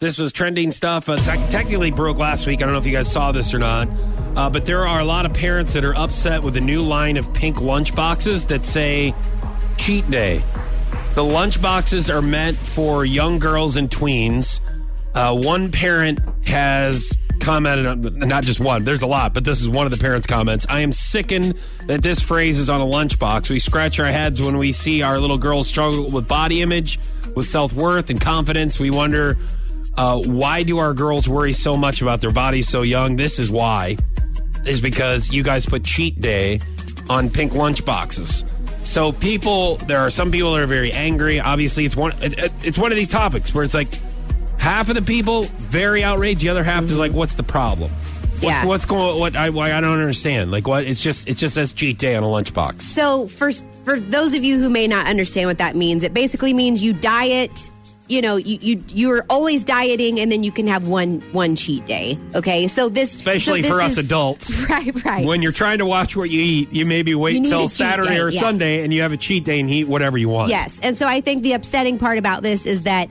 This was trending stuff. Uh, tec- technically broke last week. I don't know if you guys saw this or not. Uh, but there are a lot of parents that are upset with the new line of pink lunch boxes that say cheat day. The lunch boxes are meant for young girls and tweens. Uh, one parent has commented on, not just one, there's a lot, but this is one of the parents' comments. I am sickened that this phrase is on a lunchbox. We scratch our heads when we see our little girls struggle with body image, with self worth and confidence. We wonder uh, why do our girls worry so much about their bodies so young? This is why, is because you guys put cheat day on pink lunch boxes. So people, there are some people that are very angry. Obviously, it's one. It, it- it's one of these topics where it's like half of the people very outraged. The other half is like, "What's the problem? What's, Yeah. what's going? What I why I don't understand. Like what? It's just it just says cheat day on a lunchbox. So for for those of you who may not understand what that means, it basically means you diet. You know, you you you're always dieting, and then you can have one one cheat day. Okay, so this Especially so for this us adults. right? Right. When you're trying to watch what you eat, you maybe wait You till Saturday day, or yeah. Sunday, and you have a cheat day and eat whatever you want. Yes. And so I think the upsetting part about this is that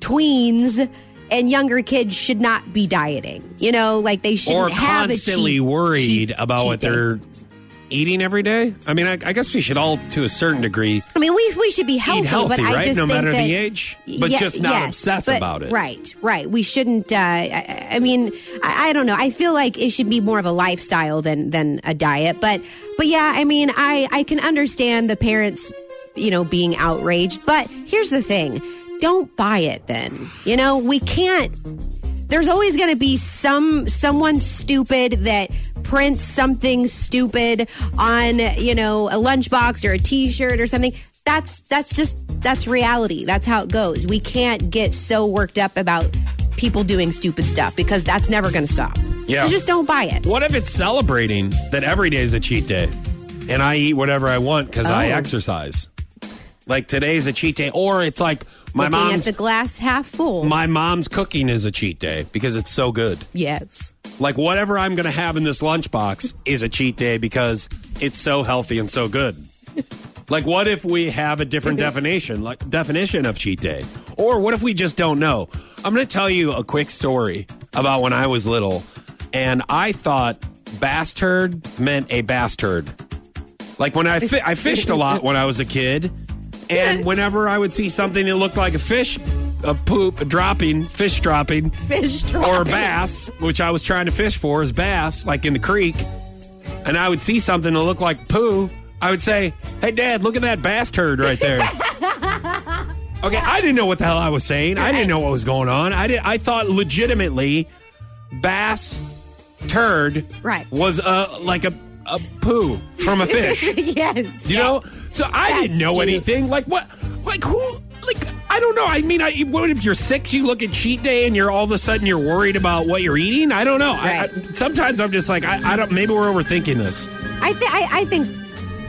tweens and younger kids should not be dieting. You know, like they shouldn't or have constantly a cheat, worried about cheat what day. they're eating every day. I mean, I, I guess we should all, to a certain degree, I mean, we we should be healthy, healthy, but I right? just no matter that, the age, but Yeah, just not yes, obsess but- about it. Right, right. We shouldn't. Uh, I, I mean, I, I don't know. I feel like it should be more of a lifestyle than than a diet. But but yeah, I mean, I I can understand the parents, you know, being outraged. But here's the thing: don't buy it. Then you know we can't. There's always going to be some someone stupid that prints something stupid on you know a lunchbox or a T-shirt or something. That's that's just that's reality. That's how it goes. We can't get so worked up about people doing stupid stuff because that's never going to stop. Yeah. So just don't buy it. What if it's celebrating that every day is a cheat day and I eat whatever I want because I Oh. exercise? Like today's a cheat day, or it's like my Looking mom's the glass half full. my mom's cooking is a cheat day because it's so good. yes. Like whatever I'm going to have in this lunchbox is a cheat day because it's so healthy and so good. like what if we have a different definition, like definition of cheat day? Or what if we just don't know? I'm going to tell you a quick story about when I was little and I thought bass turd meant a bass turd. Like when I fi- I fished a lot when I was a kid and whenever I would see something that looked like a fish a poop a dropping, fish dropping, Fish or bass, which I was trying to fish for, is bass, like in the creek, and I would see something that looked like poo, I would say, "Hey, Dad, look at that bass turd right there." okay, I didn't know what the hell I was saying. I didn't know what was going on. I did. I thought legitimately, bass turd Right. was uh, like a a poo from a fish. yes. You know, so I didn't know cute. anything. Like what? Like who? I don't know. I mean, I, what if you're six? You look at cheat day and you're all of a sudden you're worried about what you're eating. I don't know. I, I, sometimes I'm just like I, I don't. Maybe we're overthinking this. I, th- I, I think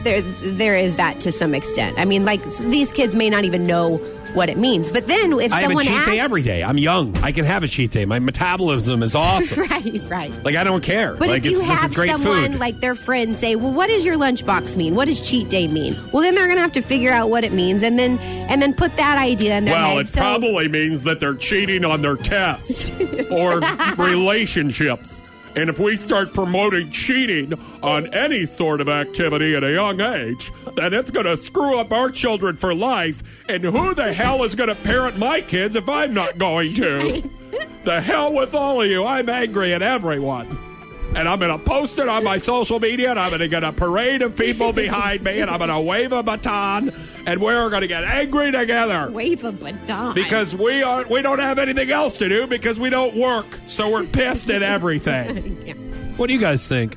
there there is that to some extent. I mean, like these kids may not even know what it means. But then if I have a someone cheat asks, day every day. I'm young. I can have a cheat day. My metabolism is awesome. right, right. like I don't care. But like if you have great someone food. like their friend say, "Well, what does your lunchbox mean? What does cheat day mean?" Well, then they're going to have to figure out what it means, and then and then put that idea in their well, head. it So- probably means that they're cheating on their tests or relationships. And if we start promoting cheating on any sort of activity at a young age, then it's going to screw up our children for life. And who the hell is going to parent my kids if I'm not going to? the hell with all of you. I'm angry at everyone. And I'm going to post it on my social media, and I'm going to get a parade of people behind me, and I'm going to wave a baton, and we're going to get angry together. Wave a baton. Because we aren't. we don't have anything else to do because we don't work. So we're pissed at everything. Yeah. what do you guys think?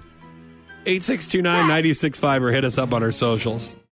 8629-965 or hit us up on our socials